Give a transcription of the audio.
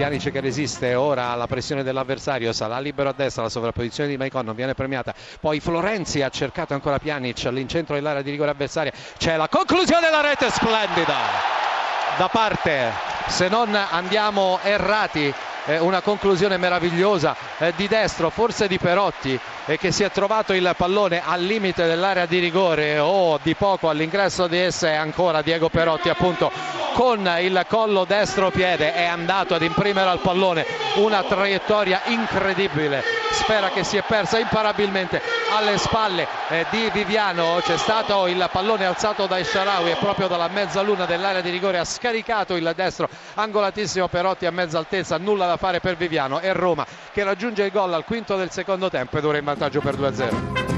Pjanic che resiste ora alla pressione dell'avversario, sarà libero a destra, la sovrapposizione di Maicon non viene premiata, poi Florenzi ha cercato ancora Pjanic all'incentro dell'area di rigore avversaria, c'è la conclusione della rete splendida! Da parte, se non andiamo errati, eh, una conclusione meravigliosa eh, di destro, forse di Perotti, eh, che si è trovato il pallone al limite dell'area di rigore o di poco all'ingresso di essa e ancora Diego Perotti appunto con il collo destro piede è andato ad imprimere al pallone. Una traiettoria incredibile spera che si è persa imparabilmente alle spalle eh, di Viviano. C'è stato il pallone alzato dai Sharawi e proprio dalla mezzaluna dell'area di rigore ha scaricato il destro angolatissimo Perotti a mezza altezza nulla da fare per Viviano. E Roma che raggiunge il gol al quinto del secondo tempo ed ora in vantaggio per 2-0